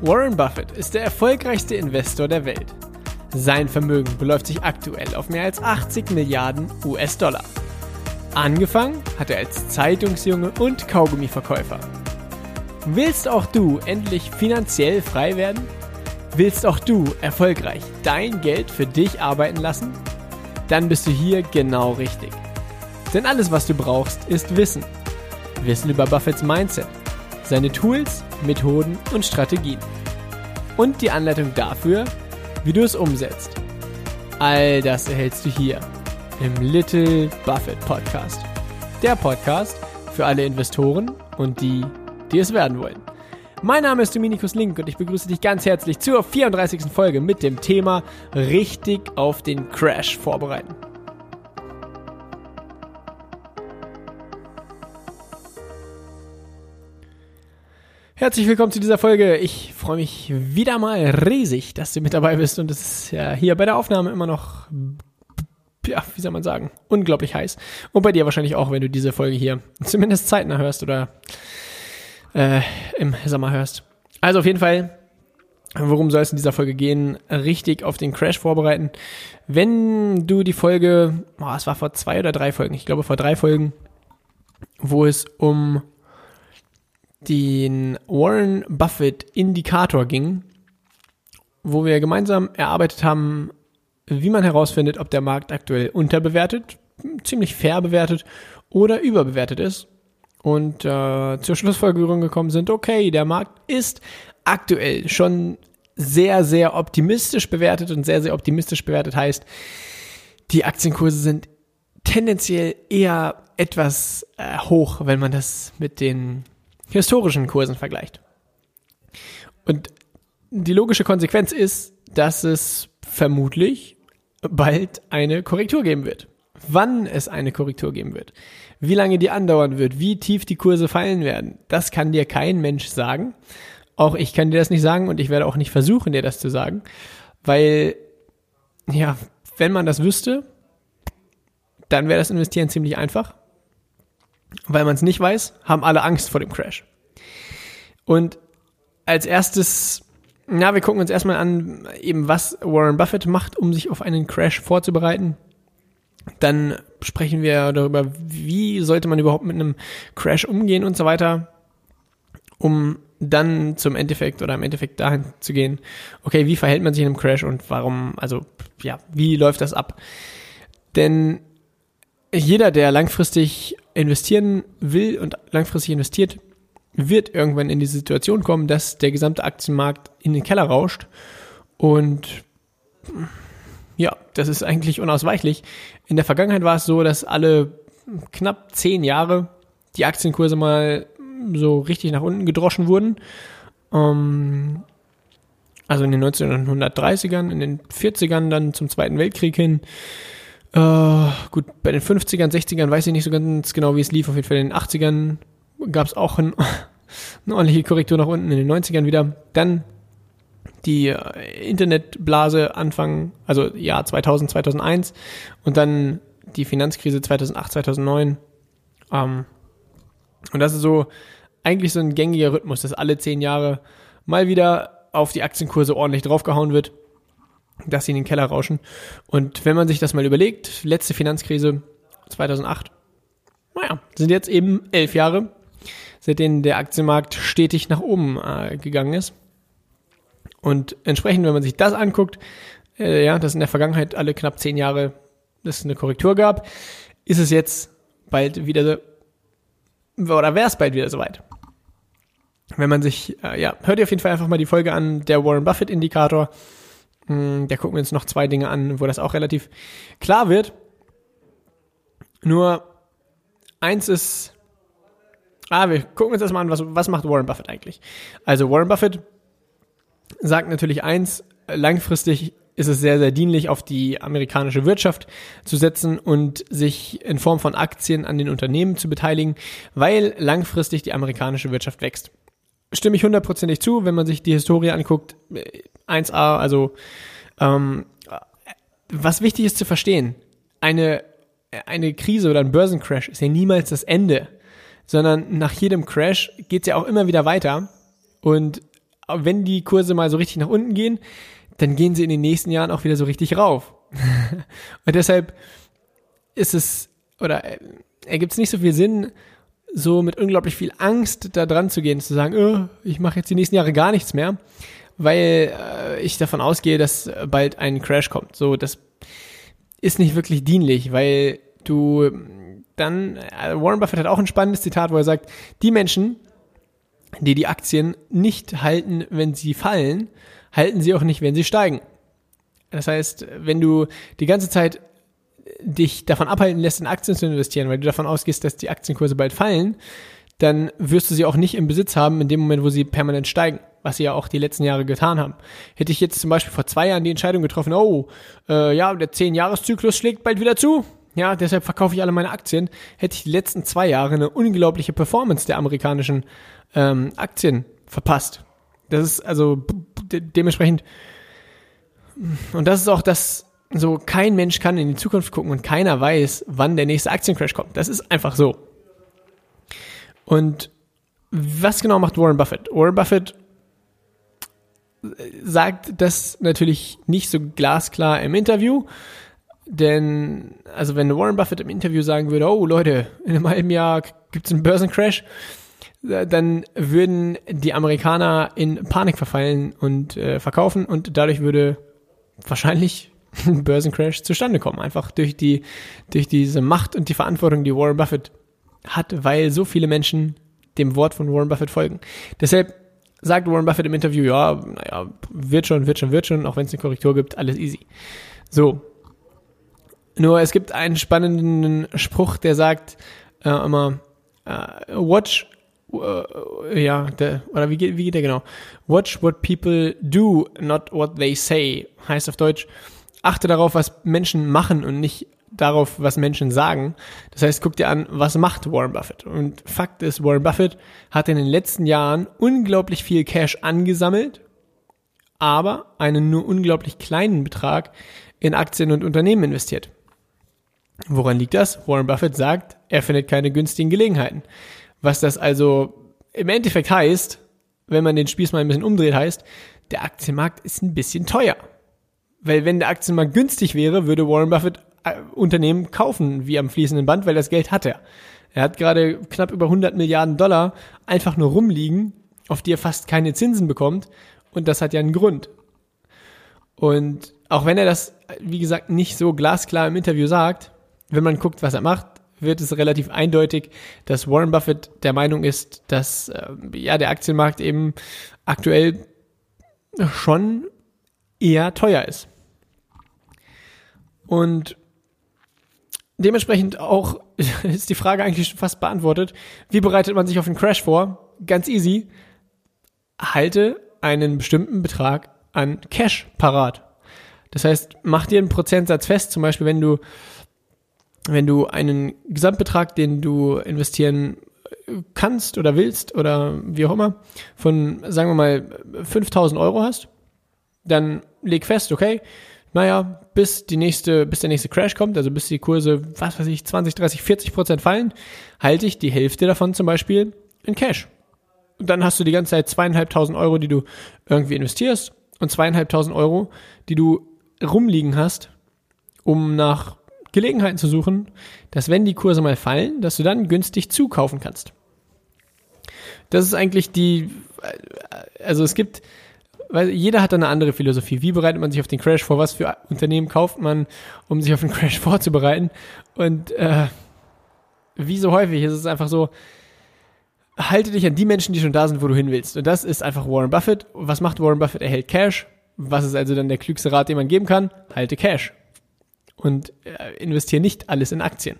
Warren Buffett ist der erfolgreichste Investor der Welt. Sein Vermögen beläuft sich aktuell auf mehr als 80 Milliarden US-Dollar. Angefangen hat er als Zeitungsjunge und Kaugummiverkäufer. Willst auch du endlich finanziell frei werden? Willst auch du erfolgreich dein Geld für dich arbeiten lassen? Dann bist du hier genau richtig. Denn alles, was du brauchst, ist Wissen. Wissen über Buffetts Mindset, seine Tools, Methoden und Strategien. Und die Anleitung dafür, wie du es umsetzt. All das erhältst du hier im Little Buffett Podcast. Der Podcast für alle Investoren und die, die es werden wollen. Mein Name ist Dominikus Link und ich begrüße dich ganz herzlich zur 34. Folge mit dem Thema richtig auf den Crash vorbereiten. Herzlich willkommen zu dieser Folge. Ich freue mich wieder mal riesig, dass du mit dabei bist und es ist ja hier bei der Aufnahme immer noch, ja, wie soll man sagen, unglaublich heiß. Und bei dir wahrscheinlich auch, wenn du diese Folge hier zumindest zeitnah hörst oder äh, im Sommer hörst. Also auf jeden Fall, worum soll es in dieser Folge gehen? Richtig auf den Crash vorbereiten. Wenn du die Folge, oh, es war vor zwei oder drei Folgen, ich glaube vor drei Folgen, wo es um den Warren Buffett Indikator ging, wo wir gemeinsam erarbeitet haben, wie man herausfindet, ob der Markt aktuell unterbewertet, ziemlich fair bewertet oder überbewertet ist. Und äh, zur Schlussfolgerung gekommen sind, okay, der Markt ist aktuell schon sehr, sehr optimistisch bewertet und sehr, sehr optimistisch bewertet heißt, die Aktienkurse sind tendenziell eher etwas äh, hoch, wenn man das mit den historischen Kursen vergleicht. Und die logische Konsequenz ist, dass es vermutlich bald eine Korrektur geben wird. Wann es eine Korrektur geben wird, wie lange die andauern wird, wie tief die Kurse fallen werden, das kann dir kein Mensch sagen. Auch ich kann dir das nicht sagen und ich werde auch nicht versuchen, dir das zu sagen, weil, ja, wenn man das wüsste, dann wäre das Investieren ziemlich einfach weil man es nicht weiß, haben alle Angst vor dem Crash. Und als erstes, na, wir gucken uns erstmal an, eben was Warren Buffett macht, um sich auf einen Crash vorzubereiten. Dann sprechen wir darüber, wie sollte man überhaupt mit einem Crash umgehen und so weiter, um dann zum Endeffekt oder im Endeffekt dahin zu gehen, okay, wie verhält man sich in einem Crash und warum, also ja, wie läuft das ab? Denn jeder, der langfristig investieren will und langfristig investiert, wird irgendwann in die Situation kommen, dass der gesamte Aktienmarkt in den Keller rauscht. Und ja, das ist eigentlich unausweichlich. In der Vergangenheit war es so, dass alle knapp zehn Jahre die Aktienkurse mal so richtig nach unten gedroschen wurden. Ähm, also in den 1930ern, in den 40ern, dann zum Zweiten Weltkrieg hin Uh, gut, bei den 50ern, 60ern weiß ich nicht so ganz genau, wie es lief. Auf jeden Fall in den 80ern gab es auch ein, eine ordentliche Korrektur nach unten, in den 90ern wieder. Dann die äh, Internetblase Anfang, also Jahr 2000, 2001 und dann die Finanzkrise 2008, 2009. Ähm, und das ist so eigentlich so ein gängiger Rhythmus, dass alle zehn Jahre mal wieder auf die Aktienkurse ordentlich draufgehauen wird dass sie in den Keller rauschen. Und wenn man sich das mal überlegt, letzte Finanzkrise 2008, naja, sind jetzt eben elf Jahre, seitdem der Aktienmarkt stetig nach oben äh, gegangen ist. Und entsprechend, wenn man sich das anguckt, äh, ja, dass in der Vergangenheit alle knapp zehn Jahre es eine Korrektur gab, ist es jetzt bald wieder so, oder wäre es bald wieder soweit. Wenn man sich, äh, ja, hört ihr auf jeden Fall einfach mal die Folge an, der Warren Buffett Indikator. Hm, da gucken wir uns noch zwei Dinge an, wo das auch relativ klar wird. Nur eins ist, ah, wir gucken uns erstmal an, was, was macht Warren Buffett eigentlich? Also Warren Buffett sagt natürlich eins, langfristig ist es sehr, sehr dienlich, auf die amerikanische Wirtschaft zu setzen und sich in Form von Aktien an den Unternehmen zu beteiligen, weil langfristig die amerikanische Wirtschaft wächst. Stimme ich hundertprozentig zu, wenn man sich die Historie anguckt, 1a, also ähm, was wichtig ist zu verstehen, eine, eine Krise oder ein Börsencrash ist ja niemals das Ende, sondern nach jedem Crash geht es ja auch immer wieder weiter und wenn die Kurse mal so richtig nach unten gehen, dann gehen sie in den nächsten Jahren auch wieder so richtig rauf. und deshalb ist es, oder äh, ergibt es nicht so viel Sinn, so mit unglaublich viel Angst da dran zu gehen, zu sagen, oh, ich mache jetzt die nächsten Jahre gar nichts mehr, weil äh, ich davon ausgehe, dass bald ein Crash kommt. So, das ist nicht wirklich dienlich, weil du dann, äh, Warren Buffett hat auch ein spannendes Zitat, wo er sagt, die Menschen, die die Aktien nicht halten, wenn sie fallen, halten sie auch nicht, wenn sie steigen. Das heißt, wenn du die ganze Zeit dich davon abhalten lässt, in Aktien zu investieren, weil du davon ausgehst, dass die Aktienkurse bald fallen, dann wirst du sie auch nicht im Besitz haben in dem Moment, wo sie permanent steigen, was sie ja auch die letzten Jahre getan haben. Hätte ich jetzt zum Beispiel vor zwei Jahren die Entscheidung getroffen, oh, äh, ja, der Zehn-Jahres-Zyklus schlägt bald wieder zu, ja, deshalb verkaufe ich alle meine Aktien, hätte ich die letzten zwei Jahre eine unglaubliche Performance der amerikanischen ähm, Aktien verpasst. Das ist also de dementsprechend, und das ist auch das, so kein Mensch kann in die Zukunft gucken und keiner weiß, wann der nächste Aktiencrash kommt. Das ist einfach so. Und was genau macht Warren Buffett? Warren Buffett sagt das natürlich nicht so glasklar im Interview, denn also wenn Warren Buffett im Interview sagen würde, oh Leute, in einem halben Jahr gibt es einen Börsencrash, dann würden die Amerikaner in Panik verfallen und äh, verkaufen und dadurch würde wahrscheinlich ein Börsencrash zustande kommen. Einfach durch die, durch diese Macht und die Verantwortung, die Warren Buffett hat, weil so viele Menschen dem Wort von Warren Buffett folgen. Deshalb sagt Warren Buffett im Interview, ja, naja, wird schon, wird schon, wird schon, auch wenn es eine Korrektur gibt, alles easy. So. Nur es gibt einen spannenden Spruch, der sagt äh, immer, uh, watch, uh, ja, der, oder wie geht, wie geht der genau? Watch what people do, not what they say. Heißt auf Deutsch, achte darauf, was Menschen machen und nicht darauf, was Menschen sagen. Das heißt, guck dir an, was macht Warren Buffett. Und Fakt ist, Warren Buffett hat in den letzten Jahren unglaublich viel Cash angesammelt, aber einen nur unglaublich kleinen Betrag in Aktien und Unternehmen investiert. Woran liegt das? Warren Buffett sagt, er findet keine günstigen Gelegenheiten. Was das also im Endeffekt heißt, wenn man den Spieß mal ein bisschen umdreht, heißt, der Aktienmarkt ist ein bisschen teuer. Weil wenn der Aktienmarkt günstig wäre, würde Warren Buffett äh, Unternehmen kaufen wie am fließenden Band, weil das Geld hat er. Er hat gerade knapp über 100 Milliarden Dollar einfach nur rumliegen, auf die er fast keine Zinsen bekommt. Und das hat ja einen Grund. Und auch wenn er das, wie gesagt, nicht so glasklar im Interview sagt, wenn man guckt, was er macht, wird es relativ eindeutig, dass Warren Buffett der Meinung ist, dass äh, ja der Aktienmarkt eben aktuell schon eher teuer ist. Und dementsprechend auch ist die Frage eigentlich schon fast beantwortet. Wie bereitet man sich auf einen Crash vor? Ganz easy. Halte einen bestimmten Betrag an Cash parat. Das heißt, mach dir einen Prozentsatz fest, zum Beispiel, wenn du, wenn du einen Gesamtbetrag, den du investieren kannst oder willst oder wie auch immer, von, sagen wir mal, 5000 Euro hast, dann leg fest, okay, naja, bis die nächste, bis der nächste Crash kommt, also bis die Kurse, was weiß ich, 20, 30, 40 Prozent fallen, halte ich die Hälfte davon zum Beispiel in Cash. Und dann hast du die ganze Zeit zweieinhalbtausend Euro, die du irgendwie investierst und zweieinhalbtausend Euro, die du rumliegen hast, um nach Gelegenheiten zu suchen, dass wenn die Kurse mal fallen, dass du dann günstig zukaufen kannst. Das ist eigentlich die, also es gibt, weil jeder hat eine andere Philosophie. Wie bereitet man sich auf den Crash vor? Was für Unternehmen kauft man, um sich auf den Crash vorzubereiten? Und äh, wie so häufig ist es einfach so, halte dich an die Menschen, die schon da sind, wo du hin willst. Und das ist einfach Warren Buffett. Was macht Warren Buffett? Er hält Cash. Was ist also dann der klügste Rat, den man geben kann? Halte Cash. Und äh, investiere nicht alles in Aktien.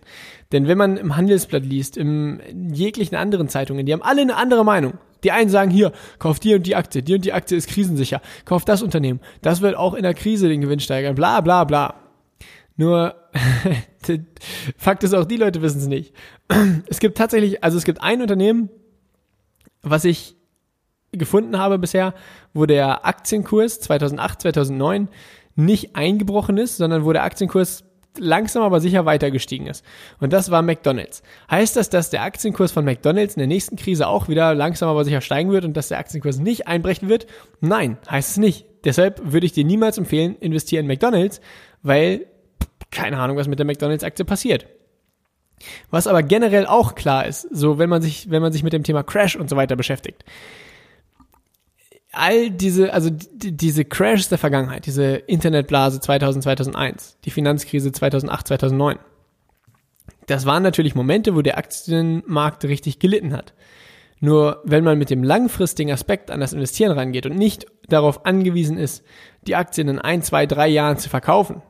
Denn wenn man im Handelsblatt liest, im, in jeglichen anderen Zeitungen, die haben alle eine andere Meinung. Die einen sagen hier, kauf die und die Aktie, die und die Aktie ist krisensicher, kauf das Unternehmen, das wird auch in der Krise den Gewinn steigern, bla bla bla. Nur, Fakt ist auch, die Leute wissen es nicht. Es gibt tatsächlich, also es gibt ein Unternehmen, was ich gefunden habe bisher, wo der Aktienkurs 2008, 2009 nicht eingebrochen ist, sondern wo der Aktienkurs langsam aber sicher weiter gestiegen ist. Und das war McDonald's. Heißt das, dass der Aktienkurs von McDonald's in der nächsten Krise auch wieder langsam aber sicher steigen wird und dass der Aktienkurs nicht einbrechen wird? Nein, heißt es nicht. Deshalb würde ich dir niemals empfehlen, investiere in McDonald's, weil keine Ahnung, was mit der McDonald's-Aktie passiert. Was aber generell auch klar ist, so wenn man sich, wenn man sich mit dem Thema Crash und so weiter beschäftigt. All diese, also die, diese Crashs der Vergangenheit, diese Internetblase 2000, 2001, die Finanzkrise 2008, 2009. Das waren natürlich Momente, wo der Aktienmarkt richtig gelitten hat. Nur wenn man mit dem langfristigen Aspekt an das Investieren rangeht und nicht darauf angewiesen ist, die Aktien in ein, zwei, drei Jahren zu verkaufen,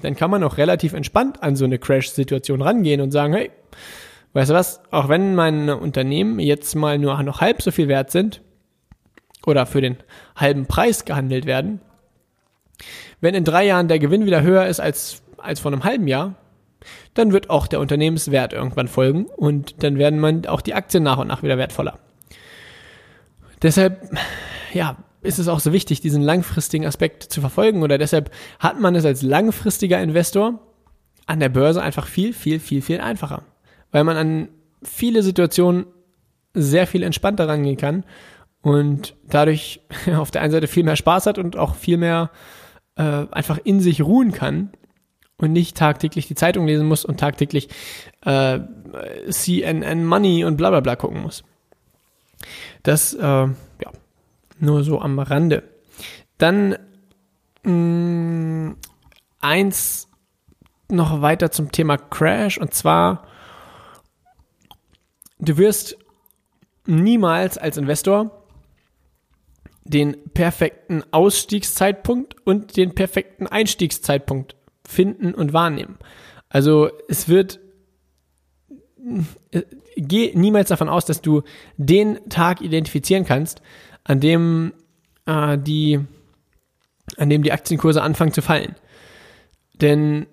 dann kann man auch relativ entspannt an so eine Crash-Situation rangehen und sagen, hey, weißt du was, auch wenn meine Unternehmen jetzt mal nur noch halb so viel wert sind oder für den halben Preis gehandelt werden, wenn in drei Jahren der Gewinn wieder höher ist als, als vor einem halben Jahr, dann wird auch der Unternehmenswert irgendwann folgen und dann werden man auch die Aktien nach und nach wieder wertvoller. Deshalb, ja, ist es auch so wichtig, diesen langfristigen Aspekt zu verfolgen oder deshalb hat man es als langfristiger Investor an der Börse einfach viel, viel, viel, viel einfacher, weil man an viele Situationen sehr viel entspannter rangehen kann und dadurch auf der einen Seite viel mehr Spaß hat und auch viel mehr äh, einfach in sich ruhen kann und nicht tagtäglich die Zeitung lesen muss und tagtäglich äh, CNN Money und bla bla bla gucken muss. Das äh, nur so am Rande. Dann mh, mm, eins noch weiter zum Thema Crash und zwar, du wirst niemals als Investor den perfekten Ausstiegszeitpunkt und den perfekten Einstiegszeitpunkt finden und wahrnehmen. Also es wird äh, geh niemals davon aus, dass du den Tag identifizieren kannst, an dem äh, die, an dem die Aktienkurse anfangen zu fallen. Denn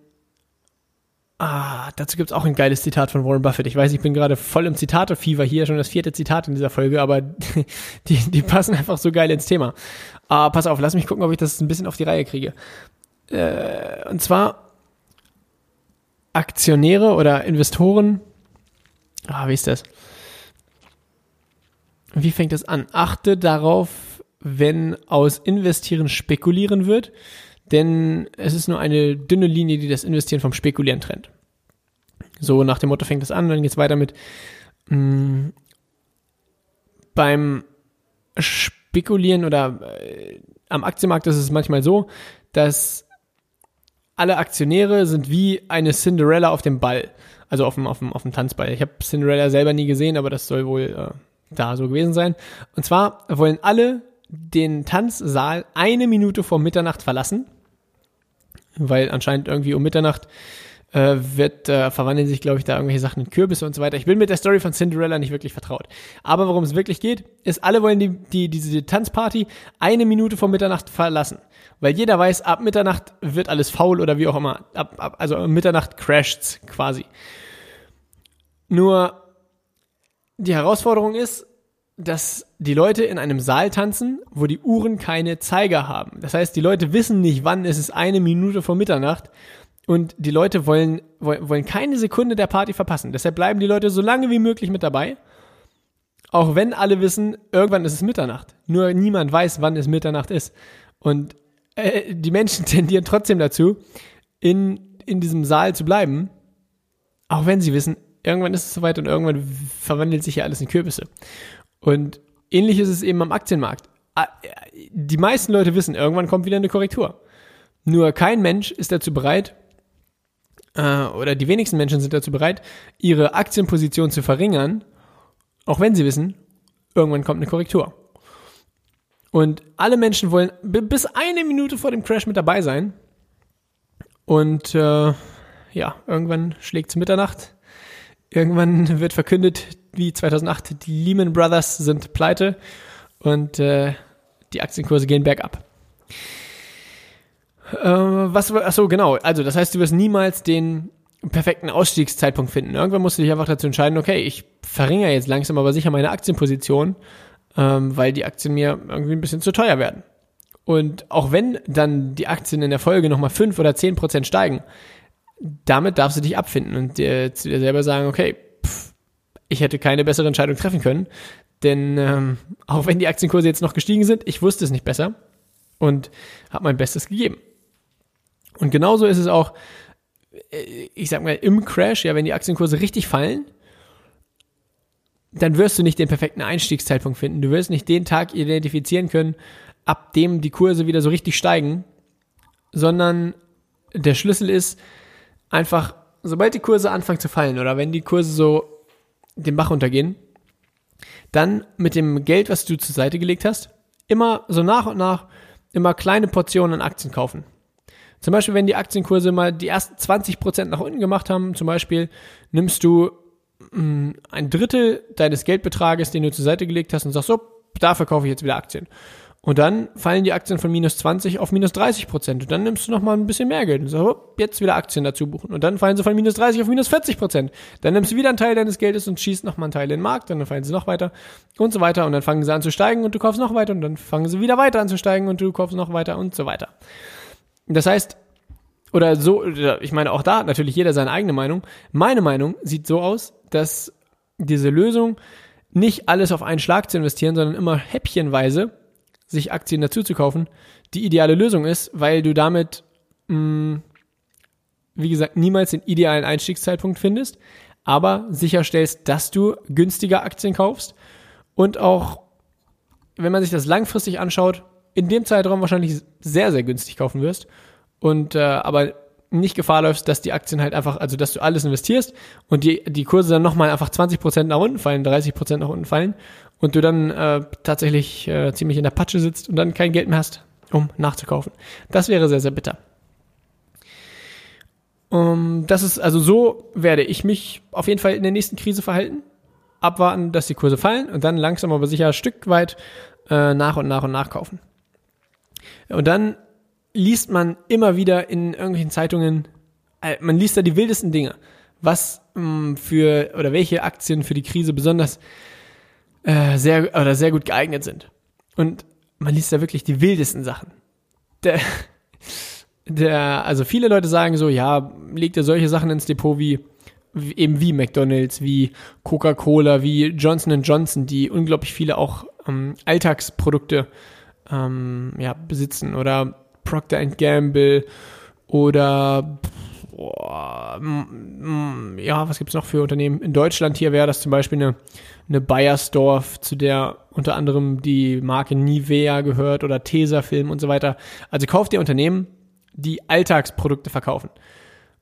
Ah, dazu gibt's auch ein geiles Zitat von Warren Buffett. Ich weiß, ich bin gerade voll im Zitate-Fever hier, schon das vierte Zitat in dieser Folge, aber die, die passen einfach so geil ins Thema. Ah, pass auf, lass mich gucken, ob ich das ein bisschen auf die Reihe kriege. Äh, und zwar Aktionäre oder Investoren. Ah, wie ist das? Wie fängt es an? Achte darauf, wenn aus Investieren spekulieren wird, denn es ist nur eine dünne Linie, die das Investieren vom Spekulieren trennt. So nach dem Motto fängt es an, dann geht es weiter mit mh, mm, beim Spekulieren oder äh, am Aktienmarkt ist es manchmal so, dass alle Aktionäre sind wie eine Cinderella auf dem Ball, also auf dem, auf dem, auf dem Tanzball. Ich habe Cinderella selber nie gesehen, aber das soll wohl äh, da so gewesen sein. Und zwar wollen alle den Tanzsaal eine Minute vor Mitternacht verlassen, weil anscheinend irgendwie um Mitternacht äh, wird, äh, verwandeln sich, glaube ich, da irgendwelche Sachen in Kürbisse und so weiter. Ich bin mit der Story von Cinderella nicht wirklich vertraut. Aber worum es wirklich geht, ist, alle wollen die, die, diese Tanzparty eine Minute vor Mitternacht verlassen. Weil jeder weiß, ab Mitternacht wird alles faul oder wie auch immer. Ab, ab, also Mitternacht crasht's quasi. Nur die Herausforderung ist, dass die Leute in einem Saal tanzen, wo die Uhren keine Zeiger haben. Das heißt, die Leute wissen nicht, wann es ist eine Minute vor Mitternacht und die Leute wollen, wollen keine Sekunde der Party verpassen. Deshalb bleiben die Leute so lange wie möglich mit dabei. Auch wenn alle wissen, irgendwann ist es Mitternacht. Nur niemand weiß, wann es Mitternacht ist. Und äh, die Menschen tendieren trotzdem dazu, in, in diesem Saal zu bleiben, auch wenn sie wissen, irgendwann ist es soweit und irgendwann verwandelt sich ja alles in Kürbisse. Und ähnlich ist es eben am Aktienmarkt. Ah, die meisten Leute wissen, irgendwann kommt wieder eine Korrektur. Nur kein Mensch ist dazu bereit, äh, oder die wenigsten Menschen sind dazu bereit, ihre Aktienposition zu verringern, auch wenn sie wissen, irgendwann kommt eine Korrektur. Und alle Menschen wollen bis eine Minute vor dem Crash mit dabei sein. Und äh, ja, irgendwann schlägt es Mitternacht Irgendwann wird verkündet, wie 2008, die Lehman Brothers sind pleite und äh, die Aktienkurse gehen bergab. Äh, was, achso, genau. Also, das heißt, du wirst niemals den perfekten Ausstiegszeitpunkt finden. Irgendwann musst du dich einfach dazu entscheiden, okay, ich verringere jetzt langsam aber sicher meine Aktienposition, ähm, weil die Aktien mir irgendwie ein bisschen zu teuer werden. Und auch wenn dann die Aktien in der Folge nochmal 5 oder 10 Prozent steigen, damit darfst du dich abfinden und dir, zu dir selber sagen, okay, pff, ich hätte keine bessere Entscheidung treffen können. Denn ähm, auch wenn die Aktienkurse jetzt noch gestiegen sind, ich wusste es nicht besser und habe mein Bestes gegeben. Und genauso ist es auch, äh, ich sag mal, im Crash, ja, wenn die Aktienkurse richtig fallen, dann wirst du nicht den perfekten Einstiegszeitpunkt finden. Du wirst nicht den Tag identifizieren können, ab dem die Kurse wieder so richtig steigen, sondern der Schlüssel ist einfach, sobald die Kurse anfangen zu fallen oder wenn die Kurse so den Bach untergehen, dann mit dem Geld, was du zur Seite gelegt hast, immer so nach und nach immer kleine Portionen an Aktien kaufen. Zum Beispiel, wenn die Aktienkurse mal die ersten 20% nach unten gemacht haben, zum Beispiel, nimmst du mh, mm, ein Drittel deines Geldbetrages, den du zur Seite gelegt hast und sagst, so, dafür kaufe ich jetzt wieder Aktien. Und dann fallen die Aktien von minus 20 auf minus 30 Prozent. Und dann nimmst du noch mal ein bisschen mehr Geld und sagst, oh, jetzt wieder Aktien dazu buchen. Und dann fallen sie von minus 30 auf minus 40 Prozent. Dann nimmst du wieder einen Teil deines Geldes und schießt noch mal einen Teil in den Markt. Dann fallen sie noch weiter und so weiter. Und dann fangen sie an zu steigen und du kaufst noch weiter. Und dann fangen sie wieder weiter an zu steigen und du kaufst noch weiter und so weiter. Das heißt, oder so, ich meine, auch da hat natürlich jeder seine eigene Meinung. Meine Meinung sieht so aus, dass diese Lösung nicht alles auf einen Schlag zu investieren, sondern immer häppchenweise sich Aktien dazu zu kaufen, die ideale Lösung ist, weil du damit, mh, mm, wie gesagt, niemals den idealen Einstiegszeitpunkt findest, aber sicherstellst, dass du günstiger Aktien kaufst und auch, wenn man sich das langfristig anschaut, in dem Zeitraum wahrscheinlich sehr, sehr günstig kaufen wirst und äh, aber nicht Gefahr läufst, dass die Aktien halt einfach, also dass du alles investierst und die, die Kurse dann nochmal einfach 20% nach unten fallen, 30% nach unten fallen und du dann äh, tatsächlich äh, ziemlich in der Patsche sitzt und dann kein Geld mehr hast, um nachzukaufen. Das wäre sehr, sehr bitter. Um, das ist, also so werde ich mich auf jeden Fall in der nächsten Krise verhalten. Abwarten, dass die Kurse fallen und dann langsam aber sicher ein Stück weit äh, nach und nach und nach kaufen. Und dann liest man immer wieder in irgendwelchen Zeitungen, äh, man liest da die wildesten Dinge, was mh, mm, für oder welche Aktien für die Krise besonders äh, sehr oder sehr gut geeignet sind. Und man liest da wirklich die wildesten Sachen. Der, der, also viele Leute sagen so, ja, legt ihr solche Sachen ins Depot wie, eben wie McDonald's, wie Coca-Cola, wie Johnson Johnson, die unglaublich viele auch ähm, Alltagsprodukte ähm, ja, besitzen oder Procter Gamble oder boah, ja, was gibt's noch für Unternehmen? In Deutschland hier wäre das zum Beispiel eine, eine Bayersdorf, zu der unter anderem die Marke Nivea gehört oder Tesafilm und so weiter. Also kauft ihr Unternehmen, die Alltagsprodukte verkaufen.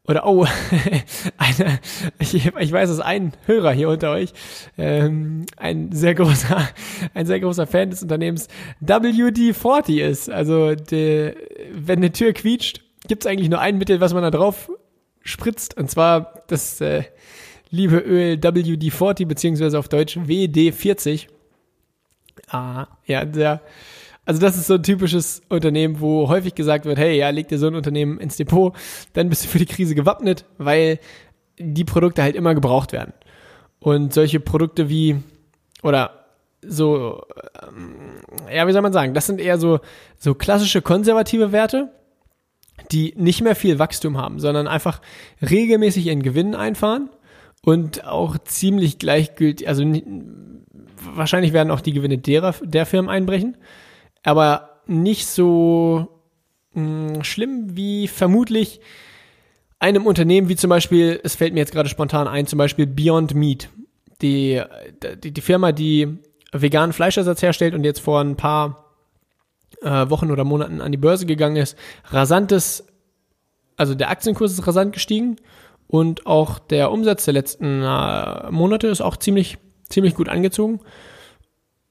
Oder oh, eine, ich, ich weiß, dass ein Hörer hier unter euch ähm, ein sehr großer, ein sehr großer Fan des Unternehmens WD-40 ist. Also de, wenn eine Tür quietscht, gibt es eigentlich nur ein Mittel, was man da drauf spritzt, und zwar das äh, liebe Öl WD-40 beziehungsweise auf Deutsch WD-40. Ah, ja, der also das ist so ein typisches Unternehmen, wo häufig gesagt wird, hey, ja, leg dir so ein Unternehmen ins Depot, dann bist du für die Krise gewappnet, weil die Produkte halt immer gebraucht werden. Und solche Produkte wie, oder so, ähm, ja, wie soll man sagen, das sind eher so, so klassische konservative Werte, die nicht mehr viel Wachstum haben, sondern einfach regelmäßig ihren Gewinn einfahren und auch ziemlich gleichgültig, also wahrscheinlich werden auch die Gewinne derer, der Firmen einbrechen, aber nicht so mh, hm, schlimm wie vermutlich einem Unternehmen wie zum Beispiel, es fällt mir jetzt gerade spontan ein, zum Beispiel Beyond Meat. Die, die, die Firma, die veganen Fleischersatz herstellt und jetzt vor ein paar äh, Wochen oder Monaten an die Börse gegangen ist, rasantes, also der Aktienkurs ist rasant gestiegen und auch der Umsatz der letzten äh, Monate ist auch ziemlich, ziemlich gut angezogen.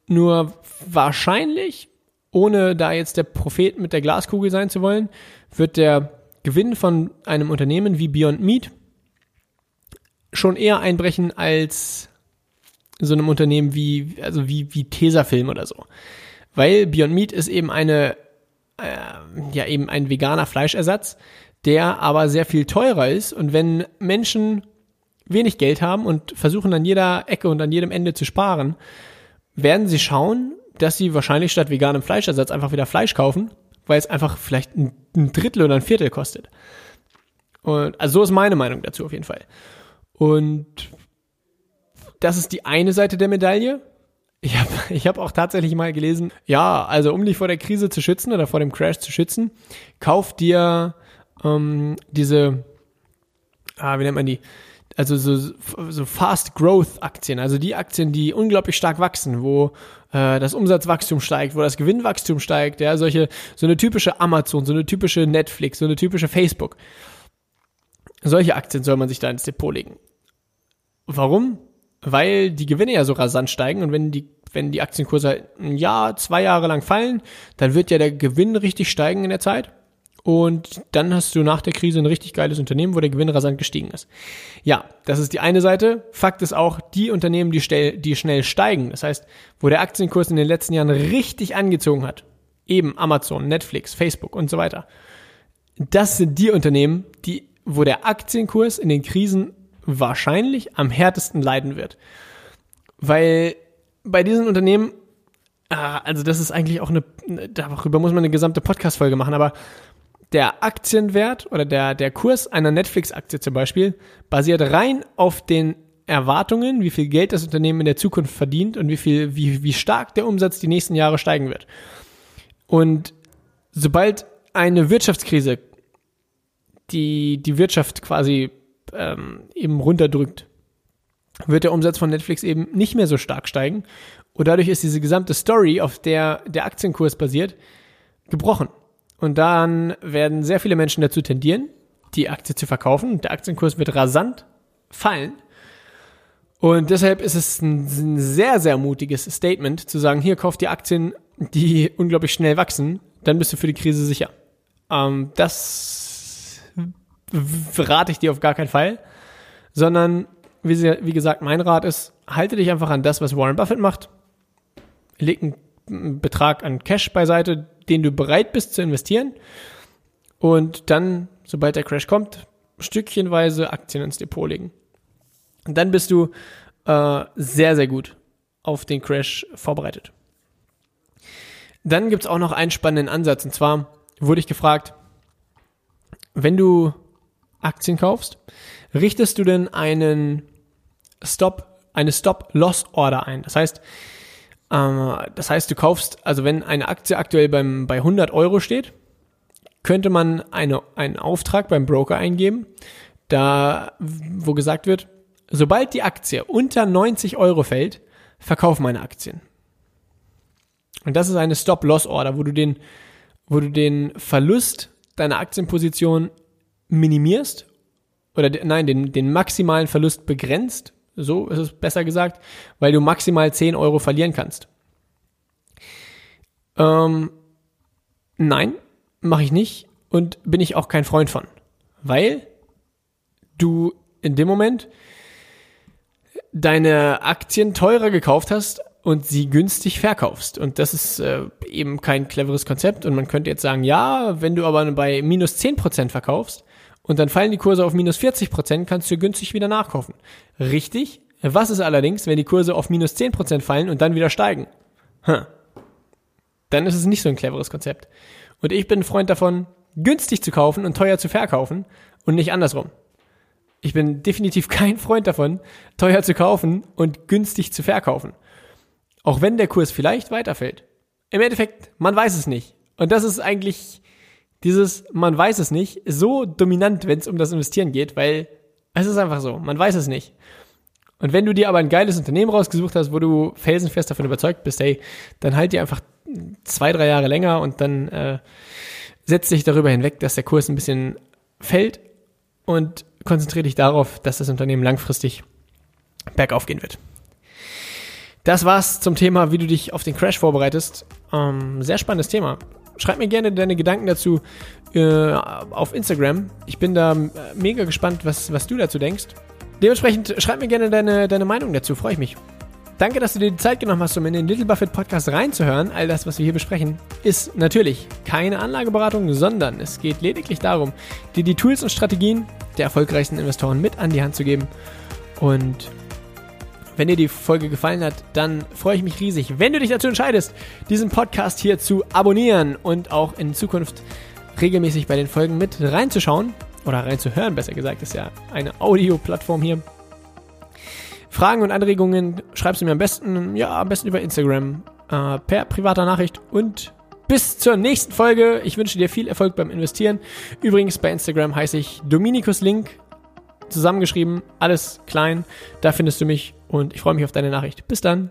Nur wahrscheinlich ohne da jetzt der Prophet mit der Glaskugel sein zu wollen, wird der Gewinn von einem Unternehmen wie Beyond Meat schon eher einbrechen als so einem Unternehmen wie, also wie, wie Tesafilm oder so. Weil Beyond Meat ist eben eine, äh, ja, eben ein veganer Fleischersatz, der aber sehr viel teurer ist. Und wenn Menschen wenig Geld haben und versuchen an jeder Ecke und an jedem Ende zu sparen, werden sie schauen, dass sie wahrscheinlich statt veganem Fleischersatz einfach wieder Fleisch kaufen, weil es einfach vielleicht ein, Drittel oder ein Viertel kostet. Und also so ist meine Meinung dazu auf jeden Fall. Und das ist die eine Seite der Medaille. Ich habe ich hab auch tatsächlich mal gelesen, ja, also um dich vor der Krise zu schützen oder vor dem Crash zu schützen, kauf dir ähm, diese, ah, wie nennt man die? Also so, so Fast Growth Aktien, also die Aktien, die unglaublich stark wachsen, wo äh, das Umsatzwachstum steigt, wo das Gewinnwachstum steigt, ja, solche, so eine typische Amazon, so eine typische Netflix, so eine typische Facebook. Solche Aktien soll man sich da ins Depot legen. Warum? Weil die Gewinne ja so rasant steigen und wenn die, wenn die Aktienkurse ein Jahr, zwei Jahre lang fallen, dann wird ja der Gewinn richtig steigen in der Zeit. Und dann hast du nach der Krise ein richtig geiles Unternehmen, wo der Gewinn rasant gestiegen ist. Ja, das ist die eine Seite. Fakt ist auch, die Unternehmen, die, schnell, die schnell steigen, das heißt, wo der Aktienkurs in den letzten Jahren richtig angezogen hat, eben Amazon, Netflix, Facebook und so weiter, das sind die Unternehmen, die, wo der Aktienkurs in den Krisen wahrscheinlich am härtesten leiden wird. Weil bei diesen Unternehmen, ah, also das ist eigentlich auch eine, darüber muss man eine gesamte Podcast-Folge machen, aber der Aktienwert oder der, der Kurs einer Netflix-Aktie zum Beispiel basiert rein auf den Erwartungen, wie viel Geld das Unternehmen in der Zukunft verdient und wie viel, wie, wie stark der Umsatz die nächsten Jahre steigen wird. Und sobald eine Wirtschaftskrise die, die Wirtschaft quasi ähm, eben runterdrückt, wird der Umsatz von Netflix eben nicht mehr so stark steigen. Und dadurch ist diese gesamte Story, auf der der Aktienkurs basiert, gebrochen. Und dann werden sehr viele Menschen dazu tendieren, die Aktie zu verkaufen. Der Aktienkurs wird rasant fallen. Und deshalb ist es ein sehr, sehr mutiges Statement zu sagen, hier kauft die Aktien, die unglaublich schnell wachsen, dann bist du für die Krise sicher. Ähm, das rate ich dir auf gar keinen Fall, sondern wie, sie, wie gesagt, mein Rat ist, halte dich einfach an das, was Warren Buffett macht. Leg einen Betrag an Cash beiseite, den du bereit bist zu investieren. Und dann, sobald der Crash kommt, stückchenweise Aktien ins Depot legen. Und dann bist du äh, sehr, sehr gut auf den Crash vorbereitet. Dann gibt es auch noch einen spannenden Ansatz. Und zwar wurde ich gefragt, wenn du Aktien kaufst, richtest du denn einen Stop, eine Stop-Loss-Order ein? Das heißt, das heißt, du kaufst, also wenn eine Aktie aktuell beim, bei 100 Euro steht, könnte man eine, einen Auftrag beim Broker eingeben, da, wo gesagt wird, sobald die Aktie unter 90 Euro fällt, verkauf meine Aktien. Und das ist eine Stop-Loss-Order, wo du den, wo du den Verlust deiner Aktienposition minimierst oder nein, den, den maximalen Verlust begrenzt so ist es besser gesagt, weil du maximal 10 Euro verlieren kannst. Ähm, nein, mache ich nicht und bin ich auch kein Freund von, weil du in dem Moment deine Aktien teurer gekauft hast und sie günstig verkaufst. Und das ist äh, eben kein cleveres Konzept. Und man könnte jetzt sagen, ja, wenn du aber bei minus 10% verkaufst, und dann fallen die Kurse auf minus 40 Prozent, kannst du günstig wieder nachkaufen. Richtig. Was ist allerdings, wenn die Kurse auf minus 10 Prozent fallen und dann wieder steigen? Hm. Dann ist es nicht so ein cleveres Konzept. Und ich bin ein Freund davon, günstig zu kaufen und teuer zu verkaufen und nicht andersrum. Ich bin definitiv kein Freund davon, teuer zu kaufen und günstig zu verkaufen. Auch wenn der Kurs vielleicht weiterfällt. Im Endeffekt, man weiß es nicht. Und das ist eigentlich dieses, man weiß es nicht, so dominant, wenn es um das Investieren geht, weil es ist einfach so, man weiß es nicht. Und wenn du dir aber ein geiles Unternehmen rausgesucht hast, wo du felsenfest davon überzeugt bist, hey, dann halt dir einfach zwei, drei Jahre länger und dann äh, setz dich darüber hinweg, dass der Kurs ein bisschen fällt und konzentriere dich darauf, dass das Unternehmen langfristig bergauf gehen wird. Das war's zum Thema, wie du dich auf den Crash vorbereitest. Ähm, sehr spannendes Thema. Schreib mir gerne deine Gedanken dazu äh, auf Instagram. Ich bin da äh, mega gespannt, was, was du dazu denkst. Dementsprechend schreib mir gerne deine, deine Meinung dazu, freue ich mich. Danke, dass du dir die Zeit genommen hast, um in den Little Buffett Podcast reinzuhören. All das, was wir hier besprechen, ist natürlich keine Anlageberatung, sondern es geht lediglich darum, dir die Tools und Strategien der erfolgreichsten Investoren mit an die Hand zu geben. Und Wenn dir die Folge gefallen hat, dann freue ich mich riesig, wenn du dich dazu entscheidest, diesen Podcast hier zu abonnieren und auch in Zukunft regelmäßig bei den Folgen mit reinzuschauen oder reinzuhören, besser gesagt, ist ja eine Audioplattform hier. Fragen und Anregungen schreibst du mir am besten, ja, am besten über Instagram, äh, per privater Nachricht und bis zur nächsten Folge. Ich wünsche dir viel Erfolg beim Investieren. Übrigens bei Instagram heiße ich Dominikus Link, zusammengeschrieben, alles klein. Da findest du mich und ich freue mich auf deine Nachricht. Bis dann.